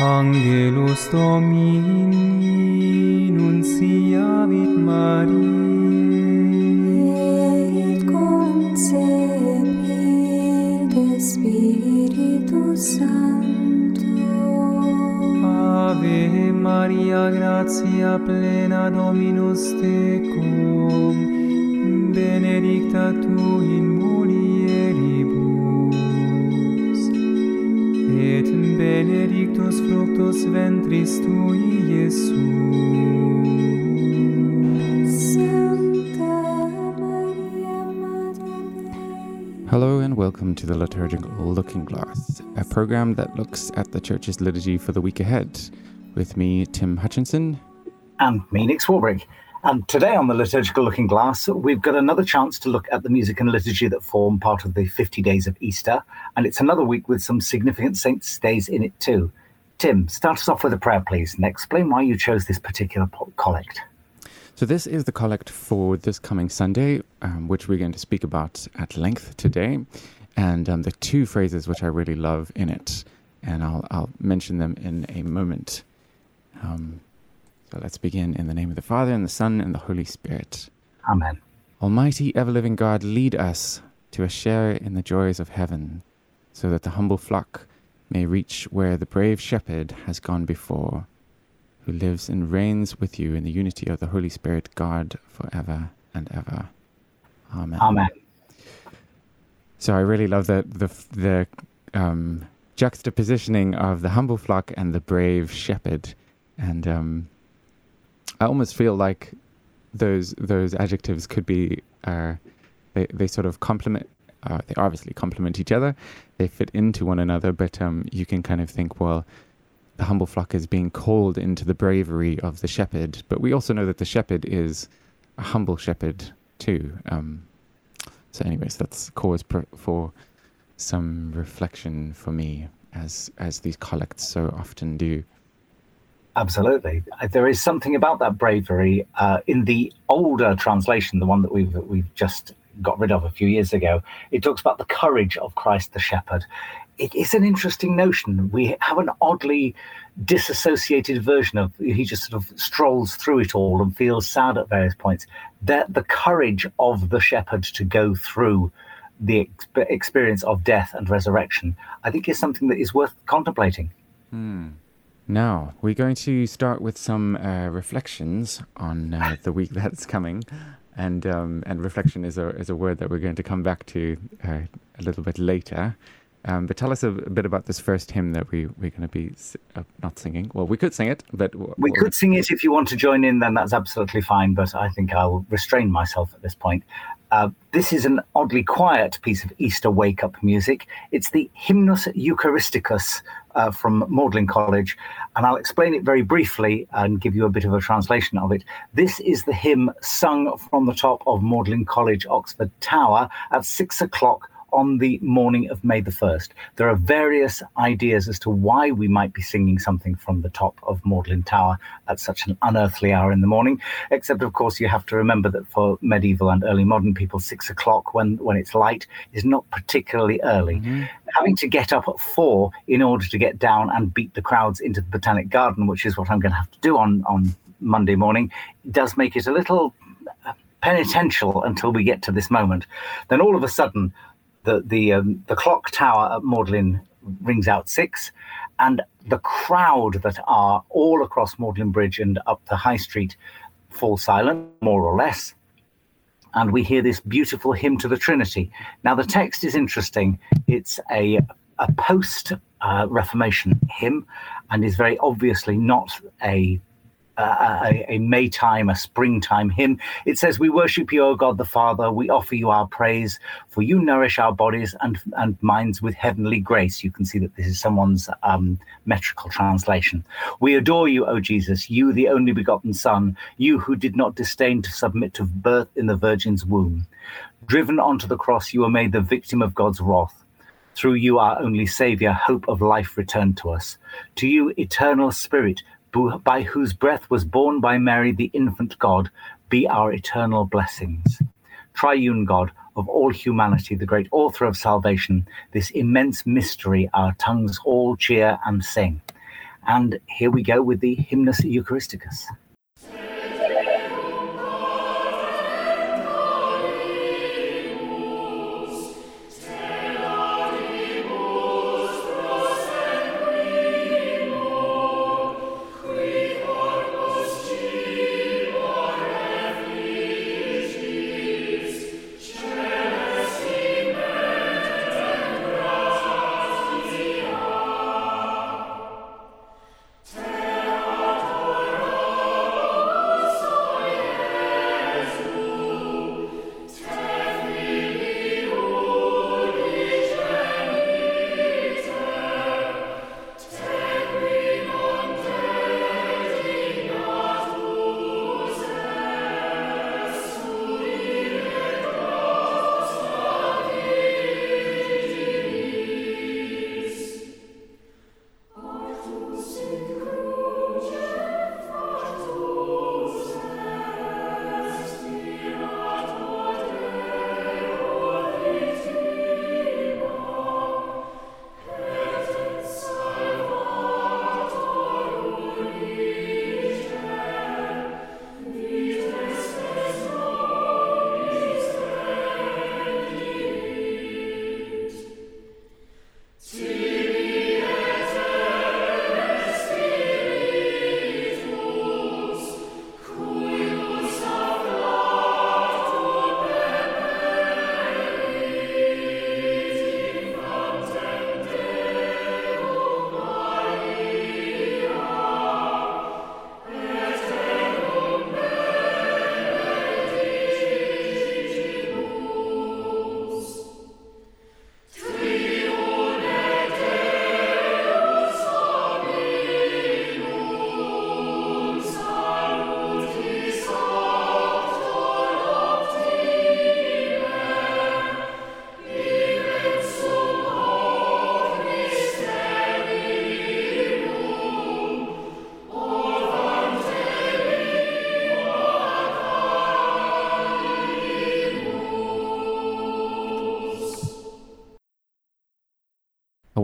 Angelus Domini nunciavit Mariae et concepit de Spiritus Sancto. Ave Maria gratia plena Dominus tecum. Benedicta tu in benedictus ventris tui Iesus Sancta Maria Mater Dei. Hello and welcome to the Liturgical Looking Glass, a program that looks at the Church's liturgy for the week ahead. With me, Tim Hutchinson. and me, Nick Swarbrick. And today on the Liturgical Looking Glass, we've got another chance to look at the music and liturgy that form part of the 50 days of Easter. And it's another week with some significant saints' days in it too. Tim, start us off with a prayer, please, and explain why you chose this particular collect. So, this is the collect for this coming Sunday, um, which we're going to speak about at length today. And um, the two phrases which I really love in it, and I'll, I'll mention them in a moment. Um, so, let's begin in the name of the Father, and the Son, and the Holy Spirit. Amen. Almighty ever living God, lead us to a share in the joys of heaven, so that the humble flock may reach where the brave shepherd has gone before, who lives and reigns with you in the unity of the Holy Spirit, God, forever and ever. Amen. Amen. So I really love the the the um, juxtapositioning of the humble flock and the brave shepherd, and um, I almost feel like those those adjectives could be uh, they they sort of complement. Uh, they obviously complement each other. They fit into one another, but um, you can kind of think, well, the humble flock is being called into the bravery of the shepherd, but we also know that the shepherd is a humble shepherd too. Um, so, anyways, that's cause pr- for some reflection for me, as as these collects so often do. Absolutely. There is something about that bravery uh, in the older translation, the one that we've we've just got rid of a few years ago. It talks about the courage of Christ the Shepherd. It is an interesting notion. We have an oddly disassociated version of he just sort of strolls through it all and feels sad at various points. That the courage of the shepherd to go through the exp- experience of death and resurrection, I think, is something that is worth contemplating. Now, we're going to start with some uh, reflections on uh, the week that's coming. And um, and reflection is a, is a word that we're going to come back to uh, a little bit later. Um, but tell us a, a bit about this first hymn that we, we're going to be uh, not singing. Well, we could sing it, but. w- We could sing it if you want to join in, then that's absolutely fine, but I think I'll restrain myself at this point. Uh, this is an oddly quiet piece of Easter wake up music. It's the Hymnus Eucharisticus uh, from Magdalen College, and I'll explain it very briefly and give you a bit of a translation of it. This is the hymn sung from the top of Magdalen College, Oxford Tower at six o'clock on the morning of May the 1st. There are various ideas as to why we might be singing something from the top of Magdalen Tower at such an unearthly hour in the morning. Except, of course, you have to remember that for medieval and early modern people, six o'clock when, when it's light is not particularly early. Mm-hmm. Having to get up at four in order to get down and beat the crowds into the Botanic Garden, which is what I'm going to have to do on, on Monday morning, does make it a little uh, penitential until we get to this moment. Then all of a sudden, the the um, the clock tower at Magdalen rings out six, and the crowd that are all across Magdalen Bridge and up the High Street fall silent, more or less. And we hear this beautiful hymn to the Trinity. Now the text is interesting. It's a a post uh, Reformation hymn, and is very obviously not a a, a Maytime, a springtime hymn. It says, We worship you, O God the Father. We offer you our praise, for you nourish our bodies and, and minds with heavenly grace. You can see that this is someone's um, metrical translation. We adore you, O Jesus, you, the only begotten Son, you who did not disdain to submit to birth in the Virgin's womb. Driven onto the cross, you were made the victim of God's wrath. Through you, our only Saviour, hope of life returned to us. To you, eternal Spirit, by whose breath was born by Mary the infant God, be our eternal blessings. Triune God of all humanity, the great author of salvation, this immense mystery, our tongues all cheer and sing. And here we go with the Hymnus Eucharisticus.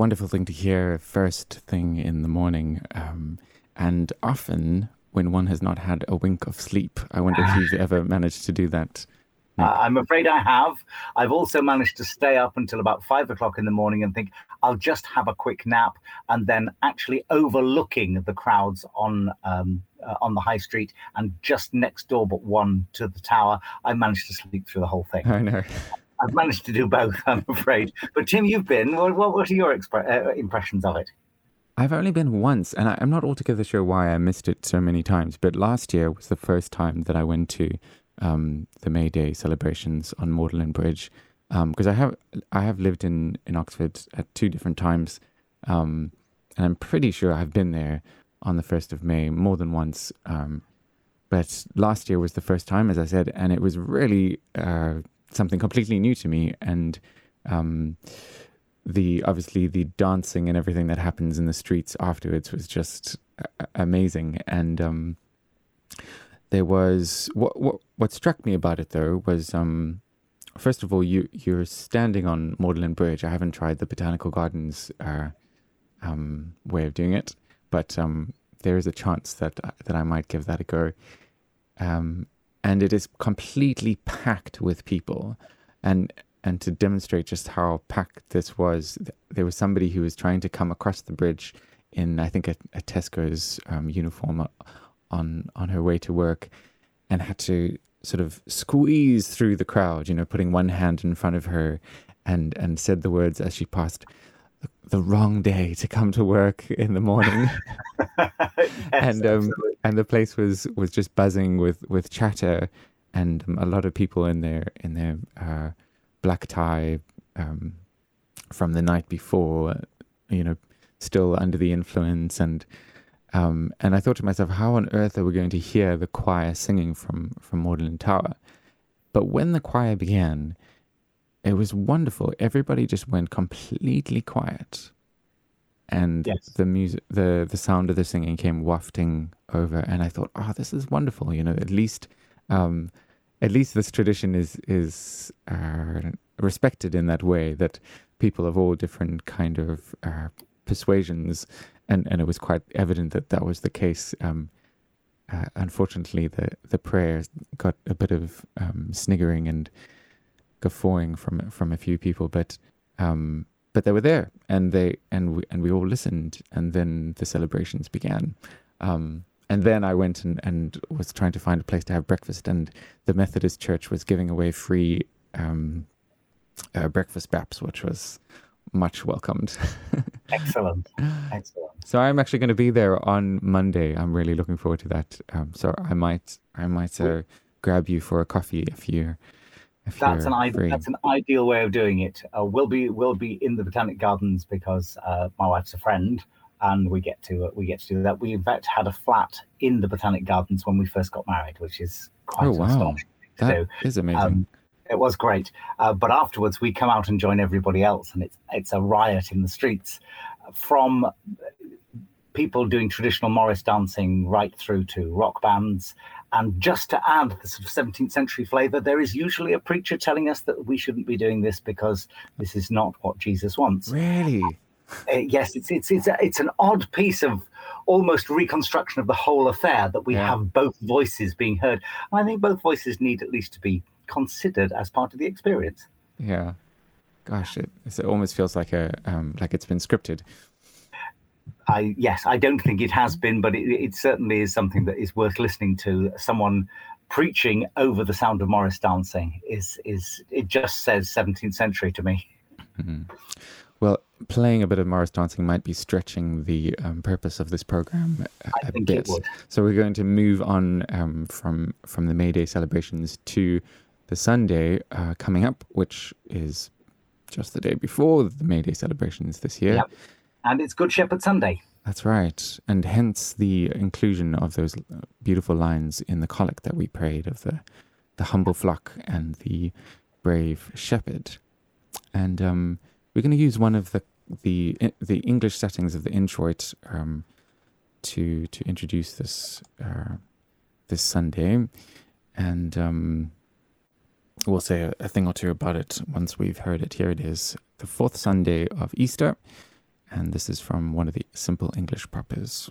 Wonderful thing to hear first thing in the morning. Um, and often when one has not had a wink of sleep, I wonder if you've ever managed to do that. Uh, I'm afraid I have. I've also managed to stay up until about five o'clock in the morning and think I'll just have a quick nap, and then actually overlooking the crowds on um, uh, on the high street and just next door but one to the tower, I managed to sleep through the whole thing. I know. I've managed to do both, I'm afraid. But Tim, you've been. What, what are your uh, impressions of it? I've only been once, and I, I'm not altogether sure why I missed it so many times. But last year was the first time that I went to um, the May Day celebrations on Magdalen Bridge, because I have I have lived in in Oxford at two different times, um, and I'm pretty sure I've been there on the first of May more than once. Um, but last year was the first time, as I said, and it was really uh, something completely new to me, and um, the obviously the dancing and everything that happens in the streets afterwards was just a- amazing. And um there was what what what struck me about it though was um first of all you you're standing on Magdalen Bridge. I haven't tried the botanical gardens uh, um way of doing it but um there is a chance that that I might give that a go. Um and it is completely packed with people. And and to demonstrate just how packed this was, there was somebody who was trying to come across the bridge in, I think, a, a Tesco's um, uniform on on her way to work, and had to sort of squeeze through the crowd, you know, putting one hand in front of her, and and said the words as she passed, "The, wrong day to come to work in the morning." Yes, and um, and the place was was just buzzing with with chatter, and um, a lot of people in their in their uh, black tie um, from the night before, you know, still under the influence, and um, and I thought to myself, how on earth are we going to hear the choir singing from from Magdalen Tower? But when the choir began, it was wonderful. Everybody just went completely quiet, and Yes. the music, the the sound of the singing came wafting over, and I thought, oh, this is wonderful. You know, at least, um, at least this tradition is is uh, respected in that way that people of all different kind of uh, persuasions, and and it was quite evident that that was the case. Um, uh, unfortunately, the the prayer got a bit of um, sniggering and guffawing from from a few people, but um, but they were there, and they and we and we all listened, and then the celebrations began. Um, and then I went and, and was trying to find a place to have breakfast, and the Methodist Church was giving away free um, uh, breakfast baps, which was much welcomed. Excellent. Excellent. So I'm actually going to be there on Monday. I'm really looking forward to that. Um, so I might I might uh, grab you for a coffee if you're. If That's an free. That's an ideal way of doing it. Uh, we'll be we'll be in the Botanic Gardens because uh, my wife's a friend, and we get to uh, we get to do that. We in fact had a flat in the Botanic Gardens when we first got married, which is quite Oh, wow. astonishing That do. is amazing. Um, it was great, uh, but afterwards we come out and join everybody else, and it's it's a riot in the streets, from people doing traditional Morris dancing right through to rock bands. And just to add the sort of 17th century flavour, there is usually a preacher telling us that we shouldn't be doing this because this is not what Jesus wants. really? Uh, yes, it's it's it's a, it's an odd piece of almost reconstruction of the whole affair that we Yeah. have both voices being heard. And I think both voices need at least to be considered as part of the experience. Yeah. Gosh, it, it almost feels like a um, like it's been scripted. I yes, I don't think it has been, but it, it certainly is something that is worth listening to. Someone preaching over the sound of Morris dancing is is it just says 17th century to me. Well, playing a bit of Morris dancing might be stretching the um, purpose of this program a, think bit. So we're going to move on um, from from the May Day celebrations to the Sunday uh, coming up, which is just the day before the May Day celebrations this year. Yep. And it's Good Shepherd Sunday. That's right, and hence the inclusion of those beautiful lines in the collect that we prayed of the the humble flock and the brave shepherd. And um, we're going to use one of the the the English settings of the introit um, to to introduce this uh, this Sunday, and um, we'll say a, a thing or two about it once we've heard it. Here it is, the fourth Sunday of Easter, and this is from one of the simple English propers.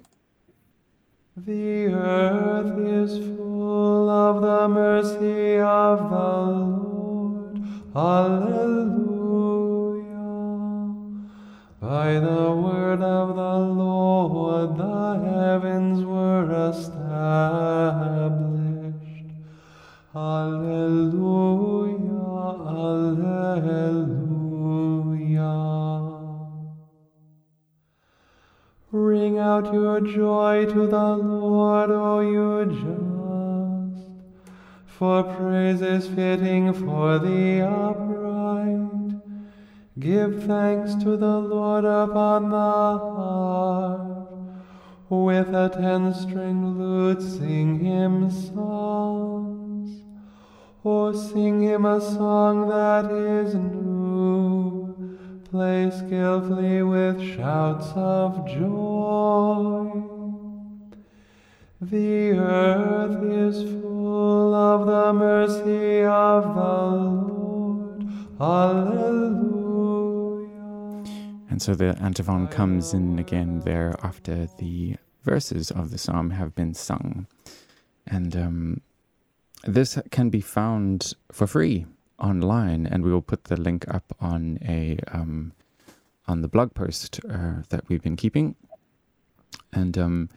The earth is full of the mercy of the Lord. Alleluia. By the word of the Lord the heavens were established. Alleluia. Alleluia. Ring out your joy to the Lord, O you just, for praise is fitting for the upright. Give thanks to the Lord upon the harp. With a ten string lute, sing him songs. or sing him a song that is new. Play skillfully with shouts of joy. The earth is full of the mercy of the Lord. Alleluia. And so the antiphon comes in again there after the verses of the psalm have been sung. And um, this can be found for free online, and we will put the link up on a um, on the blog post uh, that we've been keeping. And um,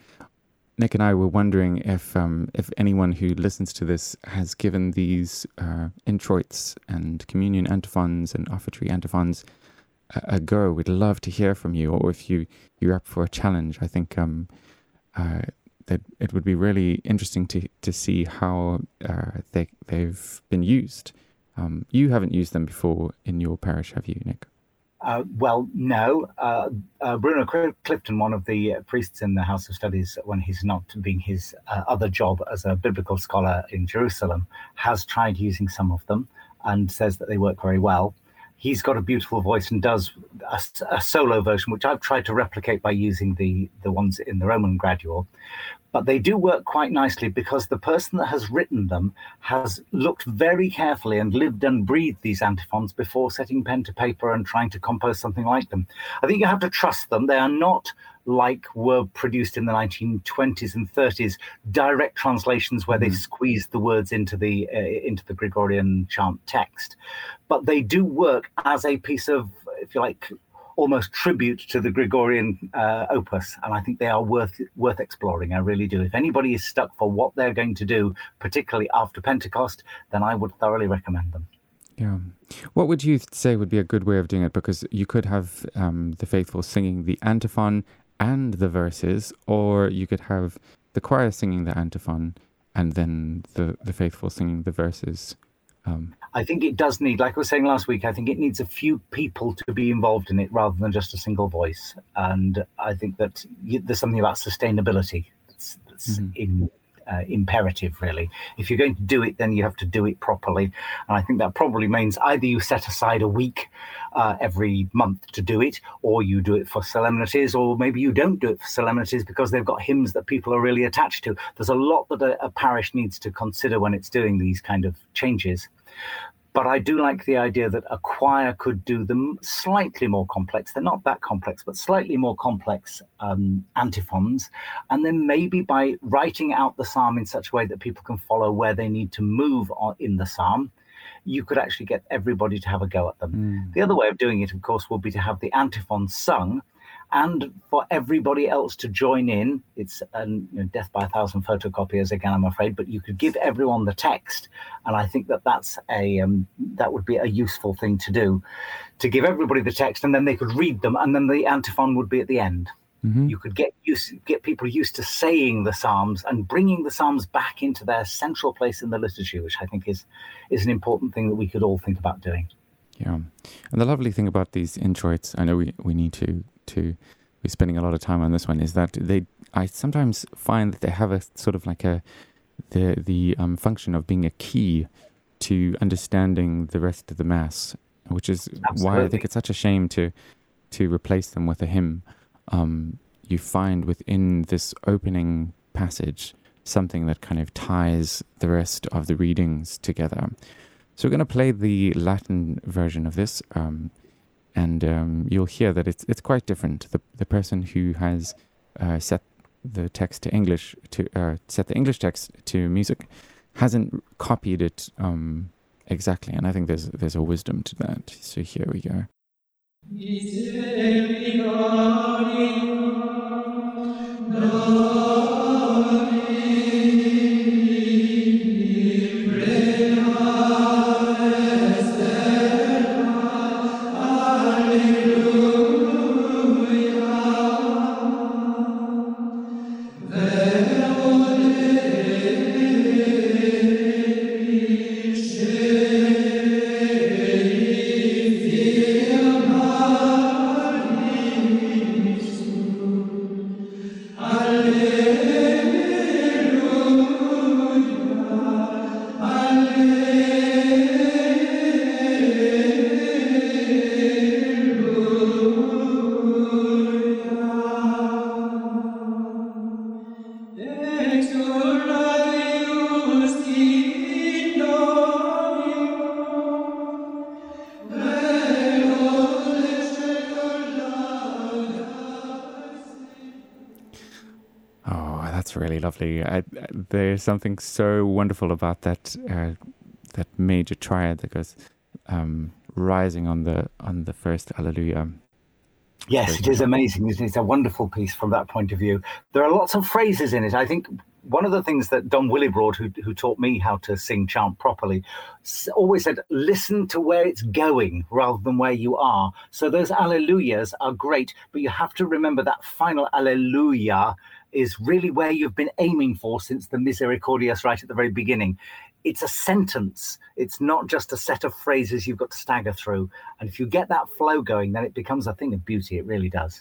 Nick and I were wondering if um, if anyone who listens to this has given these uh, introits and communion antiphons and offertory antiphons a, a go. We'd love to hear from you, or if you you're up for a challenge. I think um, uh, that it would be really interesting to to see how uh, they they've been used. Um, you haven't used them before in your parish, have you, Nick? Uh, well, no. Uh, uh, Bruno Clifton, one of the uh, priests in the House of Studies, when he's not doing his uh, other job as a biblical scholar in Jerusalem, has tried using some of them and says that they work very well. He's got a beautiful voice and does a, a solo version, which I've tried to replicate by using the the ones in the Roman Gradual. but they do work quite nicely because the person that has written them has looked very carefully and lived and breathed these antiphons before setting pen to paper and trying to compose something like them. I think you have to trust them. They are not like were produced in the 1920s and 30s direct translations where they squeezed the words into the uh, into the Gregorian chant text. But they do work as a piece of if you like almost tribute to the Gregorian uh, opus and I think they are worth worth exploring. I really do. If anybody is stuck for what they're going to do particularly after Pentecost then I would thoroughly recommend them. Yeah. What would you say would be a good way of doing it? Because you could have um, the faithful singing the antiphon and the verses, or you could have the choir singing the antiphon and then the, the faithful singing the verses. Um, I think it does need, like I was saying last week, I think it needs a few people to be involved in it rather than just a single voice. And I think that you, there's something about sustainability that's, that's in, uh, imperative, really. If you're going to do it, then you have to do it properly. And I think that probably means either you set aside a week uh, every month to do it, or you do it for solemnities, or maybe you don't do it for solemnities because they've got hymns that people are really attached to. There's a lot that a, a parish needs to consider when it's doing these kind of changes. But I do like the idea that a choir could do them slightly more complex. They're not that complex, but slightly more complex um, antiphons. And then maybe by writing out the psalm in such a way that people can follow where they need to move on, in the psalm, you could actually get everybody to have a go at them. The other way of doing it, of course, would be to have the antiphons sung and for everybody else to join in. It's um, you know, death by a thousand photocopiers again, I'm afraid, but you could give everyone the text, and I think that that's a um, that would be a useful thing to do, to give everybody the text, and then they could read them, and then the antiphon would be at the end. You could get used, get people used to saying the psalms and bringing the psalms back into their central place in the liturgy, which I think is is an important thing that we could all think about doing. Yeah, and the lovely thing about these introits, I know we, we need to to be spending a lot of time on this one, is that they I sometimes find that they have a sort of like a the the um, function of being a key to understanding the rest of the mass, which is why I think it's such a shame to to replace them with a hymn. Um, you find within this opening passage something that kind of ties the rest of the readings together. So we're going to play the Latin version of this, um, and um, you'll hear that it's it's quite different. The the person who has uh, set the text to English to uh, set the English text to music hasn't copied it um, exactly, and I think there's there's a wisdom to that. So here we go. Oh, there's something so wonderful about that uh, that major triad that goes um, rising on the on the first Alleluia. Yes, it is amazing. It's, it's a wonderful piece from that point of view. There are lots of phrases in it. I think one of the things that Don Willibrord, who, who taught me how to sing chant properly, always said, listen to where it's going rather than where you are. So those alleluias are great, but you have to remember that final alleluia is really where you've been aiming for since the Misericordias right at the very beginning. It's a sentence. It's not just a set of phrases you've got to stagger through. And if you get that flow going, then it becomes a thing of beauty. It really does.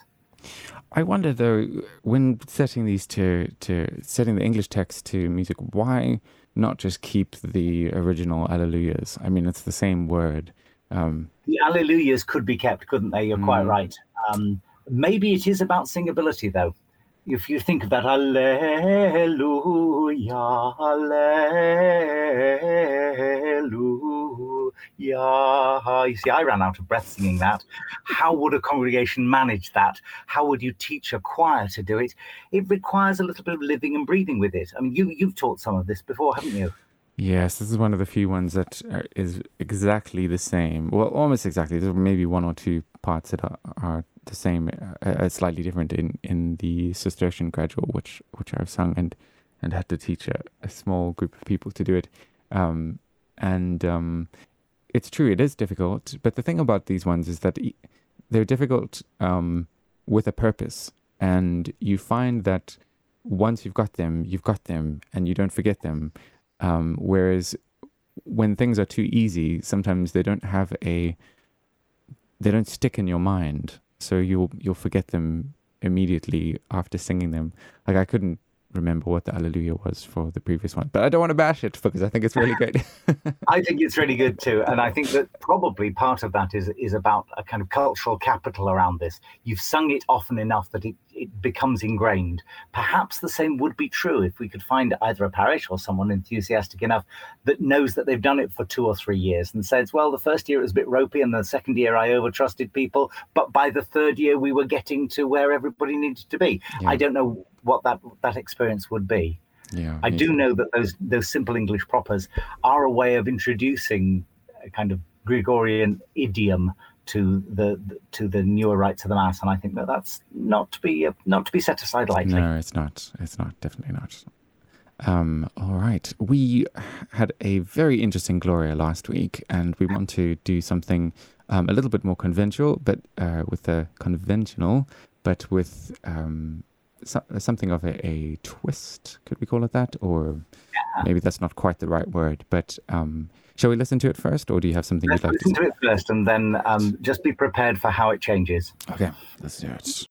I wonder though, when setting these to to setting the English text to music, why not just keep the original Alleluias? I mean, it's the same word. Um, The alleluias could be kept, couldn't they? You're quite right. Um, maybe it is about singability, though. If you think that, Alleluia, Alleluia. You see, I ran out of breath singing that. How would a congregation manage that? How would you teach a choir to do it? It requires a little bit of living and breathing with it. I mean, you you've taught some of this before, haven't you? Yes, this is one of the few ones that are, is exactly the same. Well, almost exactly. There's maybe one or two parts that are, are the same, uh, uh, slightly different in, in the Cistercian gradual, which which I've sung and and had to teach a, a small group of people to do it. Um, and um, it's true, it is difficult. But the thing about these ones is that they're difficult um, with a purpose, and you find that once you've got them, you've got them, and you don't forget them. Um, whereas when things are too easy, sometimes they don't have a they don't stick in your mind, so you'll you'll forget them immediately after singing them. Like I couldn't remember what the Alleluia was for the previous one, but I don't want to bash it because I think it's really good. I think it's really good too, and I think that probably part of that is is about a kind of cultural capital around this. You've sung it often enough that it, it becomes ingrained. Perhaps the same would be true if we could find either a parish or someone enthusiastic enough that knows that they've done it for two or three years and says, "Well, the first year it was a bit ropey, and the second year I overtrusted people, but by the third year we were getting to where everybody needed to be." Yeah. I don't know what that that experience would be. yeah, I me do know that those those simple English propers are a way of introducing a kind of Gregorian idiom to the to the newer rites of the mass, and I think that that's not to be uh, not to be set aside lightly. No, it's not. It's not. Definitely not. Um, all right. We had a very interesting Gloria last week, and we want to do something um, a little bit more conventional, but uh, with a conventional, but with um, so, something of a, a twist. Could we call it that? Or maybe that's not quite the right word. But um, shall we listen to it first, or do you have something Let's you'd like to listen to it first, and then um, just be prepared for how it changes. Okay, let's do it.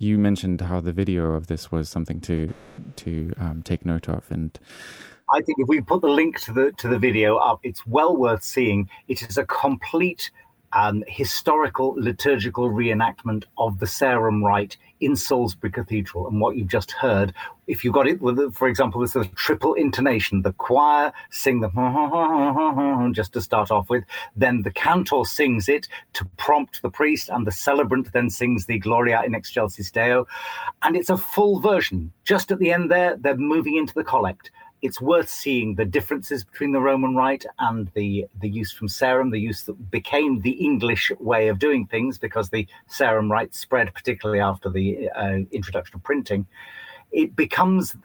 You mentioned how the video of this was something to to um, take note of, and I think if we put the link to the to the video up, it's well worth seeing. It is a complete um, historical liturgical reenactment of the Sarum Rite in Salisbury Cathedral. And what you've just heard, if you got it for example, this sort of triple intonation, the choir sing the just to start off with, then the cantor sings it to prompt the priest, and the celebrant then sings the Gloria in Excelsis Deo. And it's a full version. Just at the end there, they're moving into the collect it's worth seeing the differences between the Roman Rite and the the use from Sarum, the use that became the English way of doing things because the Sarum Rite spread, particularly after the uh, introduction of printing. It becomes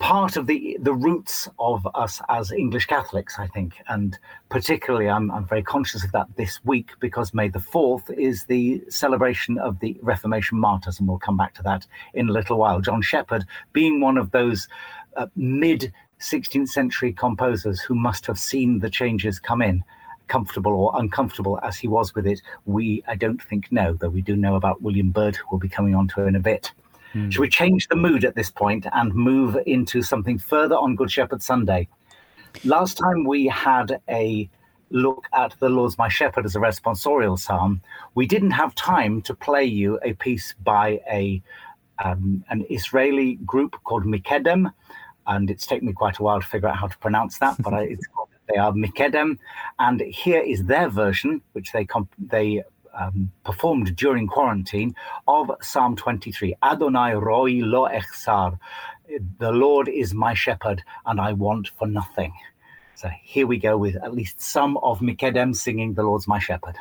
part of the the roots of us as English Catholics, I think, and particularly I'm I'm very conscious of that this week because May the fourth is the celebration of the Reformation martyrs, and we'll come back to that in a little while. John Sheppard being one of those uh, mid 16th century composers who must have seen the changes come in comfortable or uncomfortable as he was with it. We i don't think know though we do know about william byrd who we'll be coming on to in a bit. Mm. should we change the mood at this point and move into something further on good shepherd sunday? Last time we had a look at the lord's my shepherd as a responsorial psalm we didn't have time to play you a piece by a um, an israeli group called mikedem and it's taken me quite a while to figure out how to pronounce that, but it's called, they are Mikedem, and here is their version, which they comp- they um, performed during quarantine of Psalm 23. Adonai roi lo echsar, the Lord is my shepherd, and I want for nothing. So here we go with at least some of Mikedem singing "The Lord's my shepherd."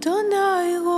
Don't know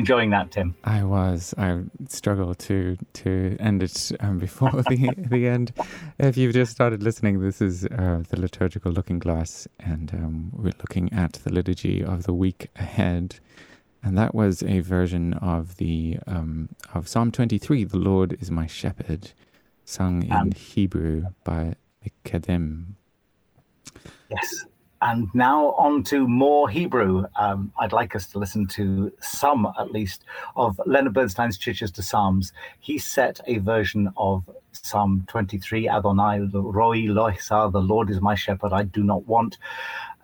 enjoying that, Tim. I was. I struggled to to end it um, before the the end. If you've just started listening, this is uh, the liturgical looking glass, and um, we're looking at the liturgy of the week ahead. And that was a version of the um, of Psalm 23, "The Lord is my shepherd," sung in Um, Hebrew by Kedem. Yes. And now on to more Hebrew. Um, I'd like us to listen to some, at least, of Leonard Bernstein's Chichester Psalms. He set a version of Psalm 23, Adonai Roi Loisa, the Lord is my shepherd, I do not want.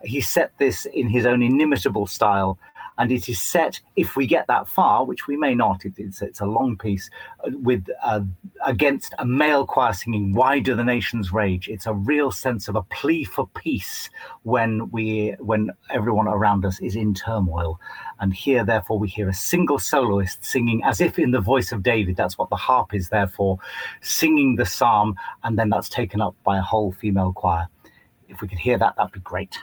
He set this in his own inimitable style. And it is set, if we get that far, which we may not, it, it's, it's a long piece, with uh, against a male choir singing "Why Do the Nations Rage?" It's a real sense of a plea for peace when we, when everyone around us is in turmoil. And here, therefore, we hear a single soloist singing as if in the voice of David. That's what the harp is there for, singing the psalm, and then that's taken up by a whole female choir. If we could hear that, that'd be great.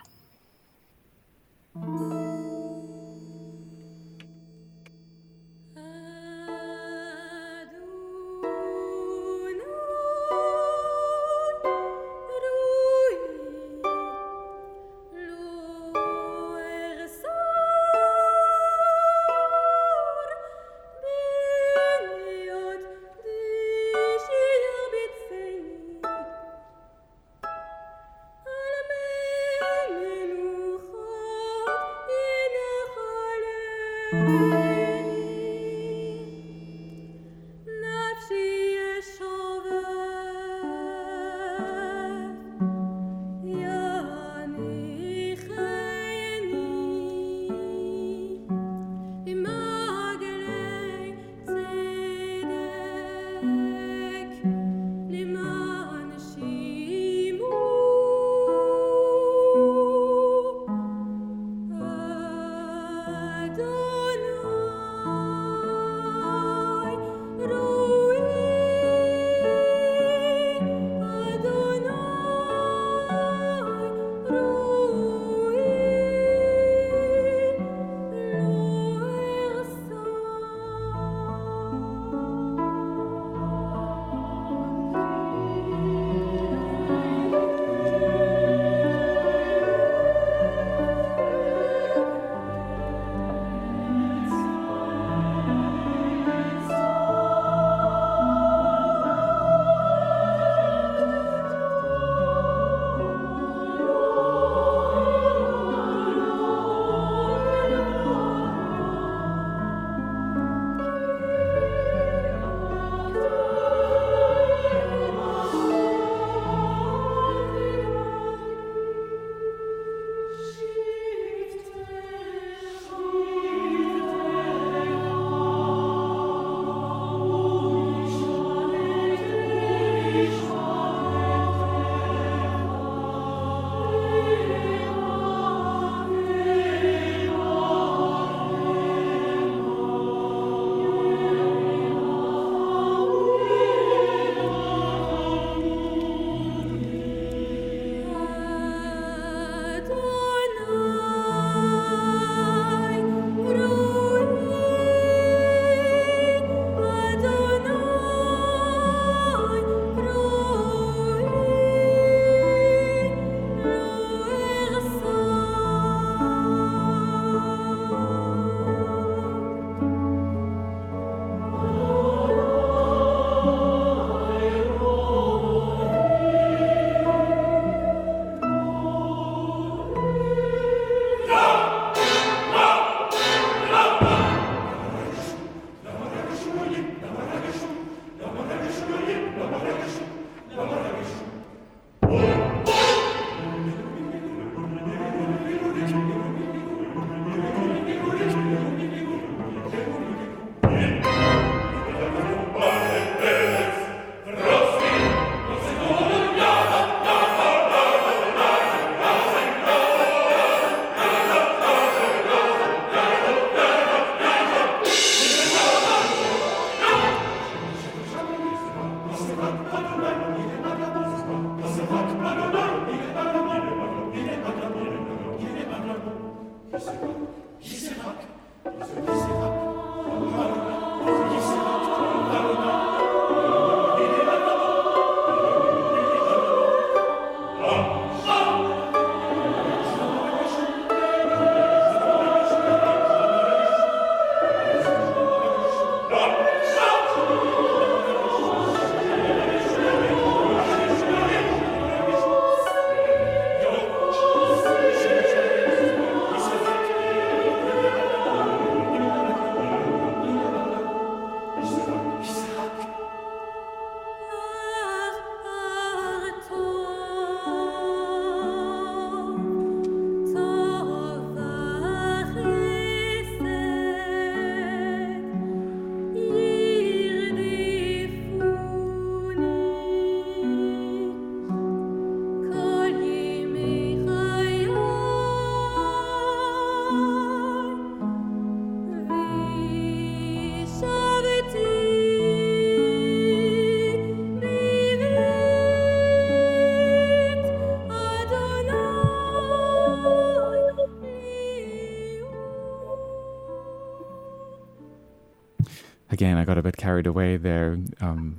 Again, I got a bit carried away there. Um,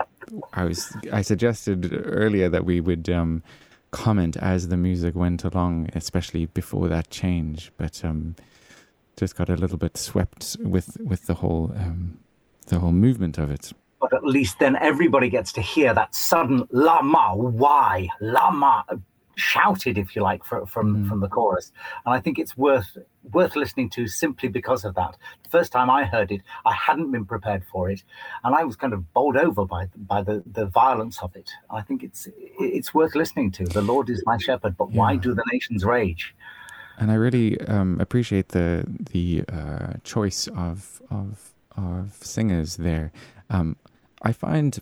I was I suggested earlier that we would um, comment as the music went along, especially before that change, but um, just got a little bit swept with with the whole um, the whole movement of it. But at least then everybody gets to hear that sudden lama, why, lama, shouted, if you like, for, from Mhm. from the chorus. And I think it's worth worth listening to simply because of that. The first time I heard it, I hadn't been prepared for it, and I was kind of bowled over by by the, the violence of it. I think it's it's worth listening to. The Lord is my shepherd, but why do the nations rage? And I really um, appreciate the the uh, choice of of of singers there. Um, I find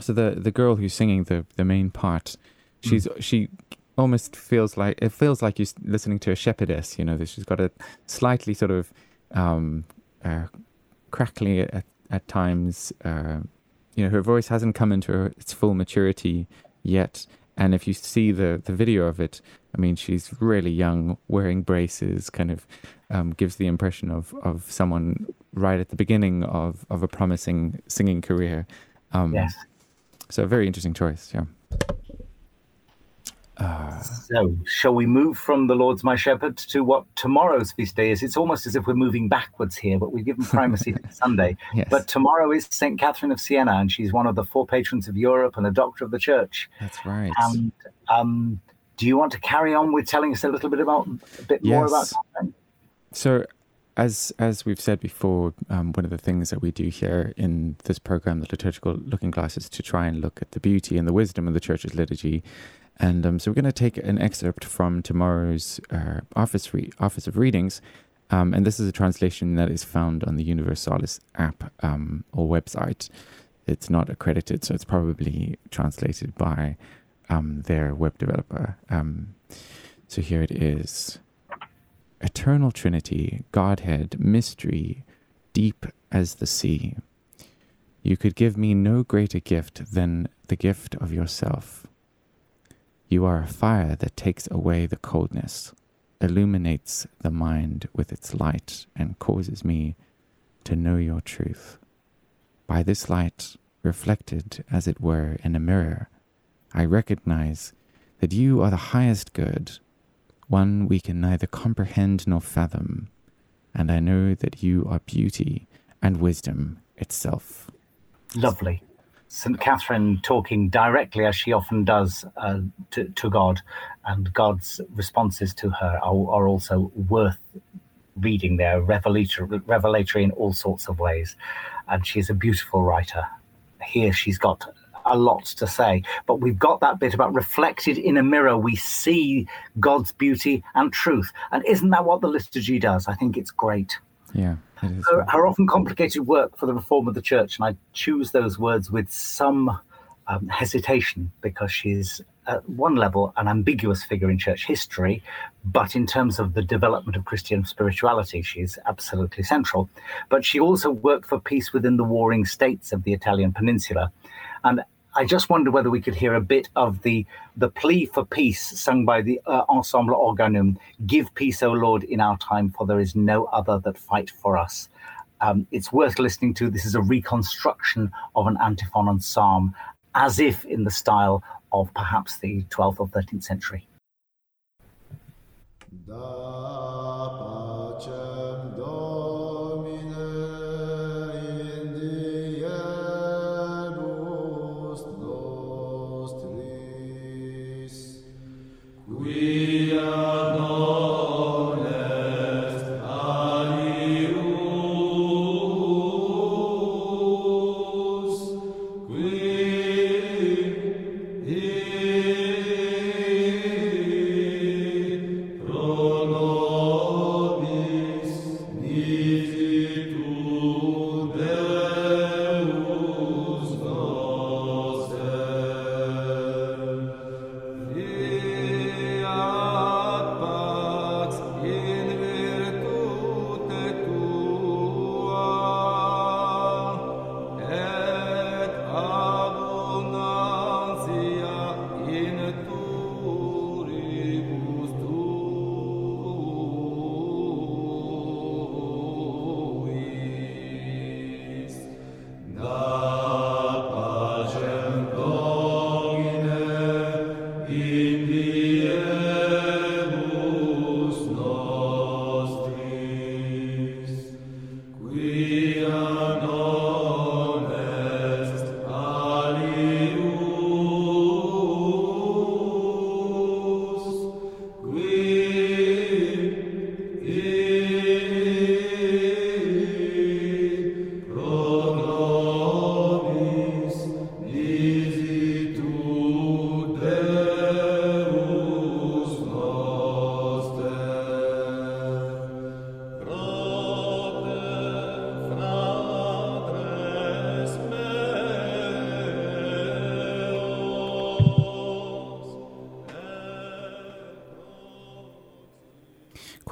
so the the girl who's singing the the main part, she's she almost feels like it feels like you're listening to a shepherdess. You know, that she's got a slightly sort of um, uh, crackly at, at times. Uh, you know, her voice hasn't come into her, its full maturity yet. And if you see the the video of it, I mean, she's really young, wearing braces, kind of um, gives the impression of, of someone right at the beginning of, of a promising singing career. Um, Yes. So, a very interesting choice, yeah. Uh, So, shall we move from the Lord's my shepherd to what tomorrow's feast day is? It's almost as if we're moving backwards here, but we've given primacy to Sunday. yes, But tomorrow is St. Catherine of Siena, and she's one of the four patrons of Europe and a doctor of the church. that's right. And um, do you want to carry on with telling us a little bit about a bit more about Yes. Catherine? So, as as we've said before, um, one of the things that we do here in this program, the liturgical looking glass, is to try and look at the beauty and the wisdom of the church's liturgy. And um, so, we're going to take an excerpt from tomorrow's uh, office re- office of readings, um, and this is a translation that is found on the Universalis app um, or website. It's not accredited, so it's probably translated by um, their web developer. Um, so here it is eternal Trinity, Godhead, mystery, deep as the sea. You could give me no greater gift than the gift of yourself. You are a fire that takes away the coldness, illuminates the mind with its light, and causes me to know your truth. By this light, reflected as it were in a mirror, I recognize that you are the highest good one we can neither comprehend nor fathom, and I know that you are beauty and wisdom itself. Lovely. St. Catherine talking directly, as she often does, uh, to, to God, and God's responses to her are, are also worth reading. They're revelatory, revelatory in all sorts of ways. And she's a beautiful writer. Here she's got a lot to say, but we've got that bit about reflected in a mirror. We see God's beauty and truth. And isn't that what the liturgy does? I think it's great Yeah. Her, her often complicated work for the reform of the church, and I choose those words with some um, hesitation because she's at one level an ambiguous figure in church history, but in terms of the development of Christian spirituality, she's absolutely central. But she also worked for peace within the warring states of the Italian peninsula, and I just wonder whether we could hear a bit of the the plea for peace sung by the uh, Ensemble Organum. Give peace, O Lord, in our time, for there is no other that fight for us. Um, it's worth listening to. This is a reconstruction of an antiphon and psalm, as if in the style of perhaps the 12th or 13th century. Da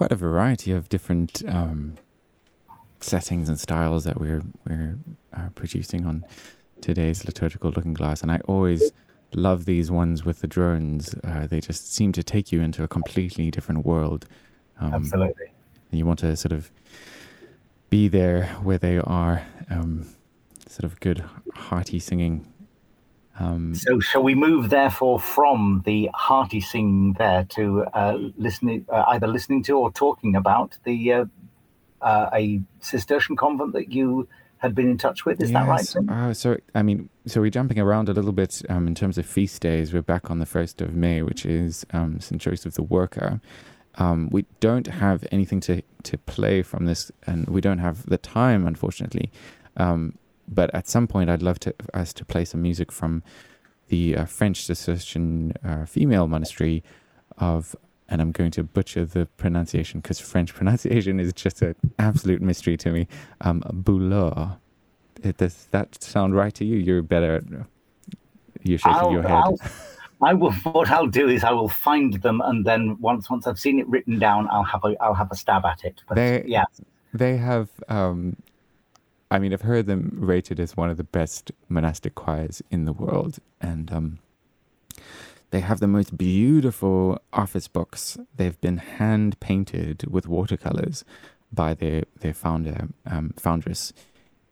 quite a variety of different um, settings and styles that we're we're uh, producing on today's liturgical looking glass, and I always love these ones with the drones. Uh, they just seem to take you into a completely different world. Um, Absolutely. and you want to sort of be there where they are, um, sort of good, hearty singing. Um, So, shall we move therefore from the hearty singing there to uh, listening, uh, either listening to or talking about the uh, uh, a Cistercian convent that you had been in touch with? Is that right? Tim? Uh, so, I mean, so we're jumping around a little bit um, in terms of feast days. We're back on the 1st of May, which is um, St. Joseph the Worker. Um, we don't have anything to, to play from this, and we don't have the time, unfortunately. Um, but at some point, I'd love to us to play some music from the uh, French Cistercian uh, female monastery of, and I'm going to butcher the pronunciation because French pronunciation is just an absolute mystery to me. Um, Boulard. It, does that sound right to you? You're better. At, you're shaking I'll- your head. I'll- I will. What I'll do is I will find them, and then once once I've seen it written down, I'll have a I'll have a stab at it. But They- yeah, They have, um, I mean, I've heard them rated as one of the best monastic choirs in the world, and um, they have the most beautiful office books. They've been hand painted with watercolors by their their founder, um, foundress,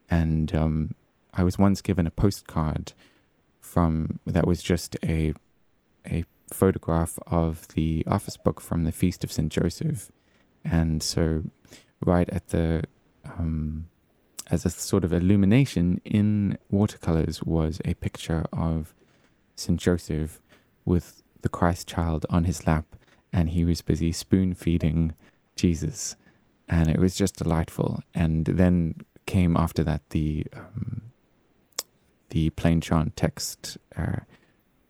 and um, I was once given a postcard from that was just a a photograph of the office book from the feast of Saint Joseph, and so right at the um, as a sort of illumination in watercolors was a picture of Saint Joseph with the Christ child on his lap, and he was busy spoon feeding Jesus, and it was just delightful. And then came after that the um, the plain chant text, uh,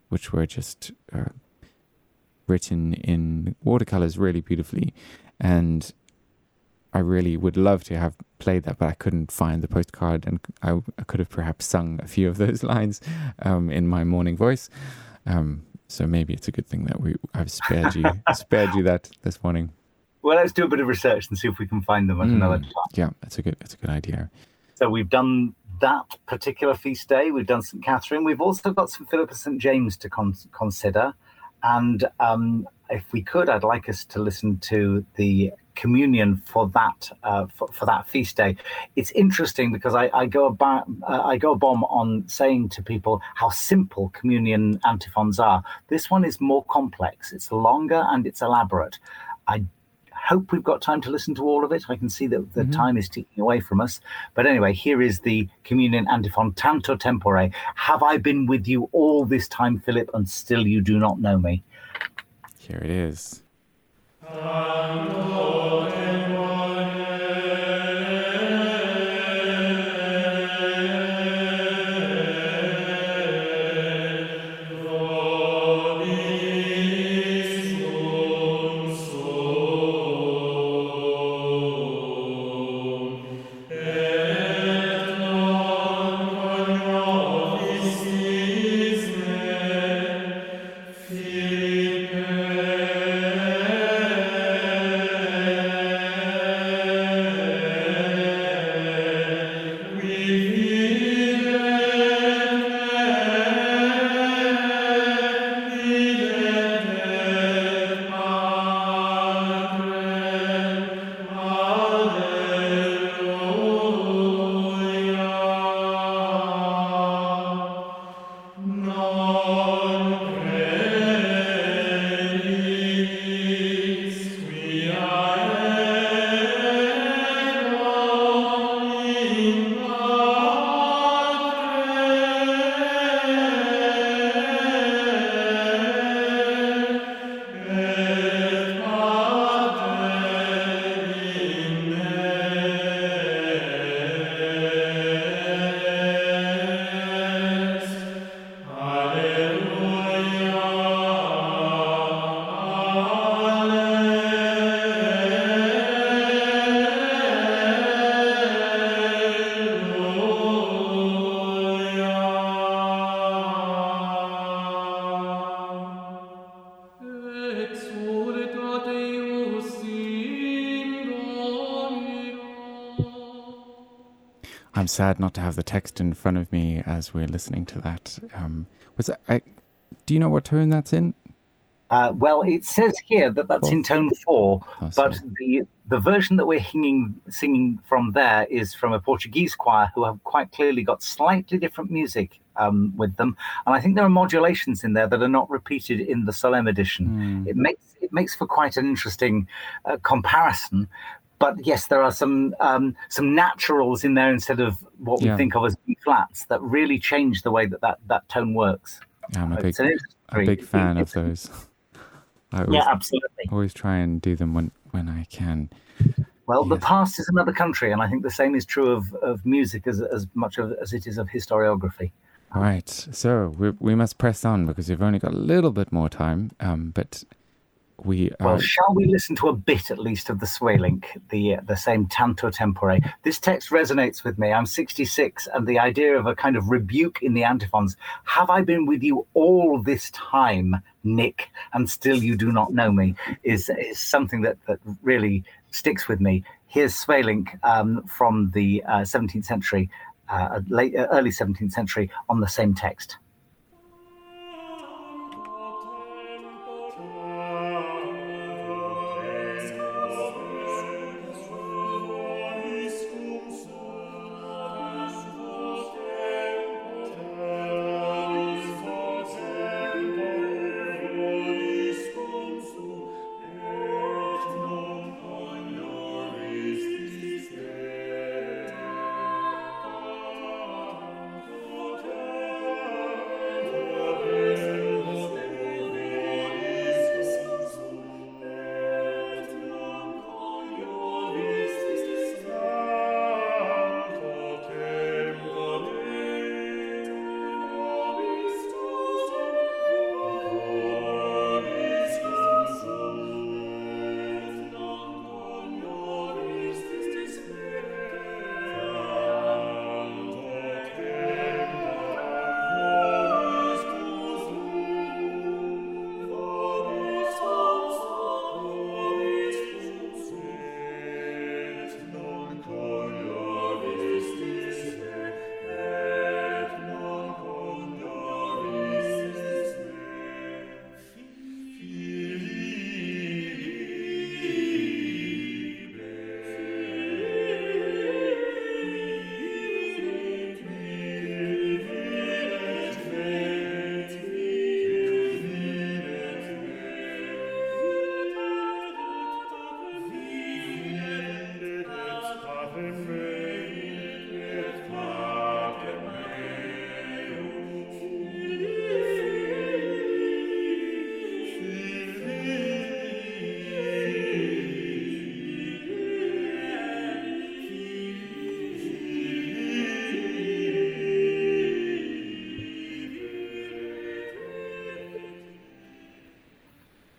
which were just uh, written in watercolors really beautifully, and I really would love to have played that, but I couldn't find the postcard, and I, I could have perhaps sung a few of those lines um, in my morning voice. Um, so maybe it's a good thing that we I've spared you spared you that this morning. well, let's do a bit of research and see if we can find them at Mm. another time. Yeah, that's a good that's a good idea. So we've done that particular feast day. We've done St. Catherine. We've also got St. Philip and St. James to con- consider. And um, if we could, I'd like us to listen to the communion for that uh, for, for that feast day. It's interesting because I, I go about uh, I go a bomb on saying to people how simple communion antiphons are. This one is more complex. It's longer and it's elaborate. I hope we've got time to listen to all of it. I can see that the Mhm. time is ticking away from us. But anyway, here is the communion antiphon Tanto tempore. Have I been with you all this time, Philip, and still you do not know me? Here it is. Alleluia. Sad not to have the text in front of me as we're listening to that. Um, was that, I, do you know what tone that's in? Uh, well, it says here that that's in tone four, Oh, but the the version that we're singing singing from there is from a Portuguese choir who have quite clearly got slightly different music um, with them, and I think there are modulations in there that are not repeated in the Solesmes edition. Hmm. It makes it makes for quite an interesting uh, comparison. But yes, there are some um, some naturals in there instead of what we Yeah. think of as B flats that really change the way that that, that tone works. I'm a big, It's an interesting a big fan of those. I always, Yeah, absolutely. always try and do them when, when I can. Well, the past is another country, and I think the same is true of, of music as, as much of, as it is of historiography. All right, so we, we must press on because we've only got a little bit more time. Um, but we Well, are. shall we listen to a bit at least of the Sweelinck, the the same tanto tempore? This text resonates with me. I'm 66, and the idea of a kind of rebuke in the antiphons. Have I been with you all this time, Nick, and still you do not know me? Is is something that that really sticks with me. Here's Sweelinck um, from the uh, 17th century, uh, late uh, early 17th century, on the same text.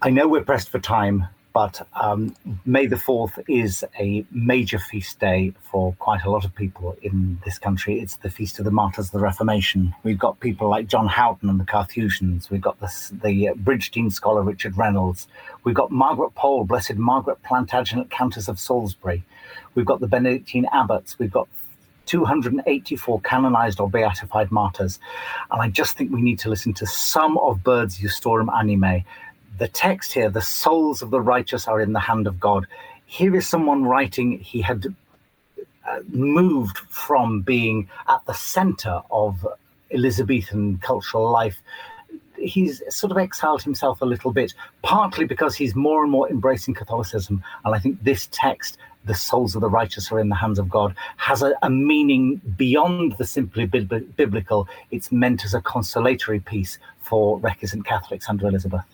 I know we're pressed for time, but um, May the 4th is a major feast day for quite a lot of people in this country. It's the Feast of the Martyrs of the Reformation. We've got people like John Houghton and the Carthusians. We've got the, the uh, scholar Richard Reynolds. We've got Margaret Pole, Blessed Margaret Plantagenet, Countess of Salisbury. We've got the Benedictine abbots. We've got 284 canonized or beatified martyrs. And I just think we need to listen to some of Byrd's Justorum Animae. The text here, the souls of the righteous are in the hand of God. Here is someone writing, he had uh, moved from being at the center of Elizabethan cultural life. He's sort of exiled himself a little bit, partly because he's more and more embracing Catholicism. And I think this text, the souls of the righteous are in the hands of God, has a, a meaning beyond the simply bib- biblical. It's meant as a consolatory piece for recusant Catholics under Elizabeth.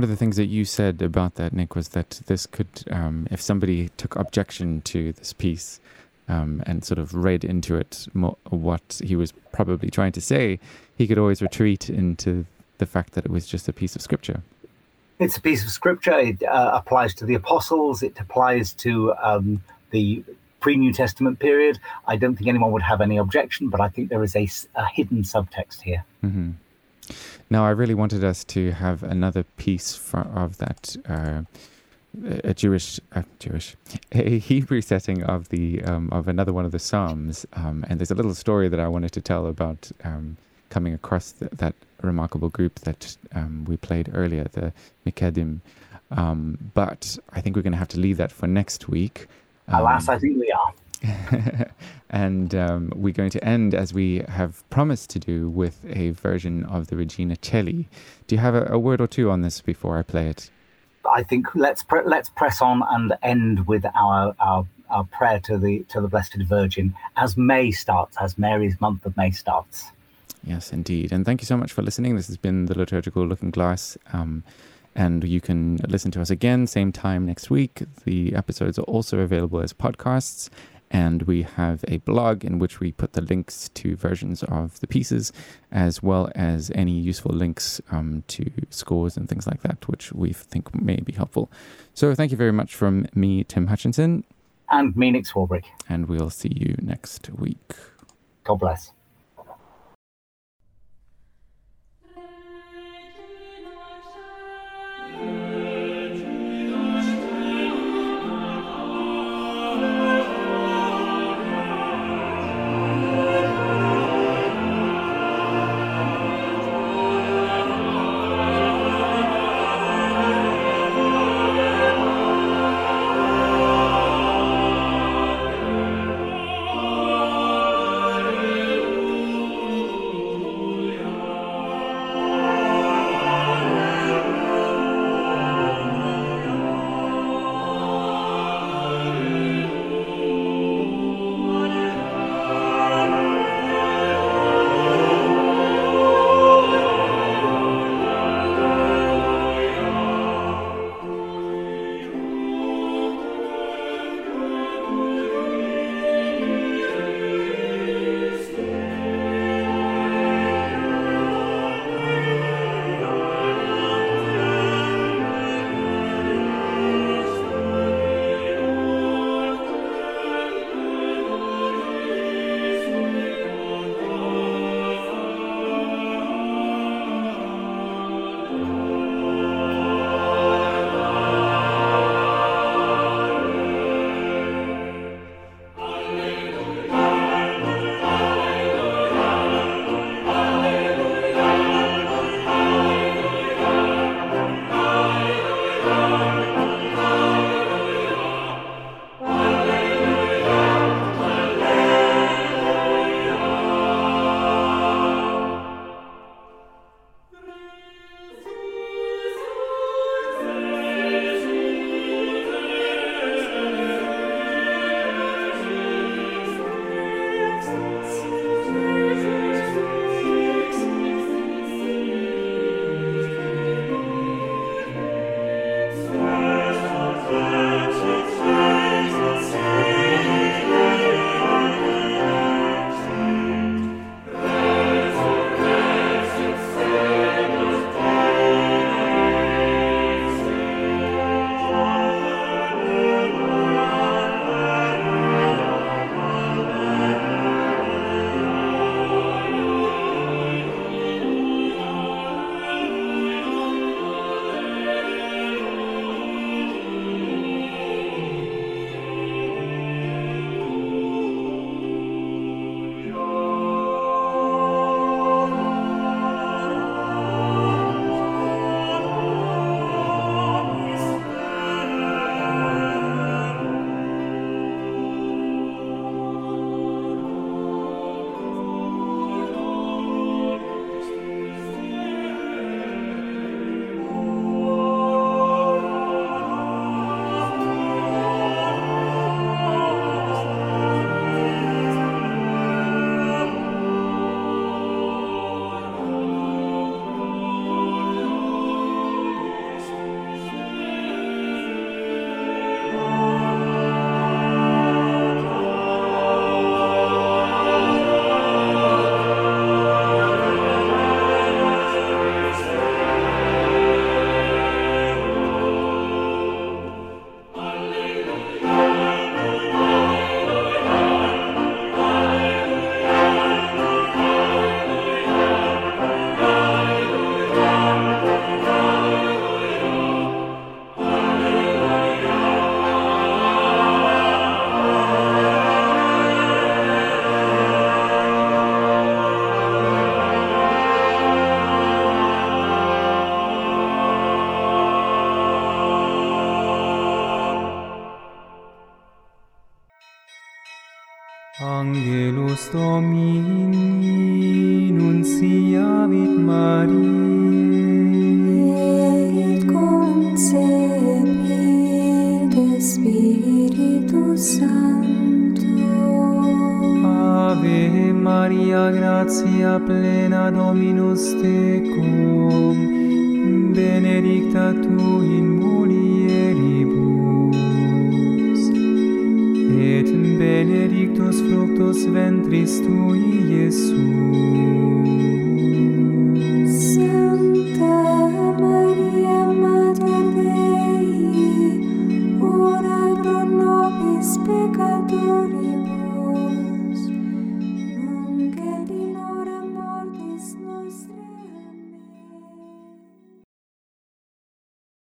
One of the things that you said about that, Nick, was that this could, um, if somebody took objection to this piece um, and sort of read into it mo- what he was probably trying to say, he could always retreat into the fact that it was just a piece of scripture. It's a piece of scripture. It uh, applies to the apostles. It applies to um, the pre-New Testament period. I don't think anyone would have any objection, but I think there is a hidden subtext here. hmm Now, I really wanted us to have another piece for, of that uh, a Jewish, uh, Jewish, a Hebrew setting of the um, of another one of the Psalms, um, and there's a little story that I wanted to tell about um, coming across th- that remarkable group that um, we played earlier, the Mikedim. Um, but I think we're going to have to leave that for next week. Alas, Um, I think we are. and um, we're going to end as we have promised to do with a version of the Regina Caeli. Do you have a, a word or two on this before I play it? I think let's pre- let's press on and end with our, our our prayer to the to the Blessed Virgin as May starts, as Mary's month of May starts. Yes, indeed. And thank you so much for listening. This has been the Liturgical Looking Glass. Um, and you can listen to us again, same time next week. The episodes are also available as podcasts. And we have a blog in which we put the links to versions of the pieces, as well as any useful links um, to scores and things like that, which we think may be helpful. So thank you very much from me, Tim Hutchinson, And me, Nick Swarbrick. and we'll see you next week. God bless.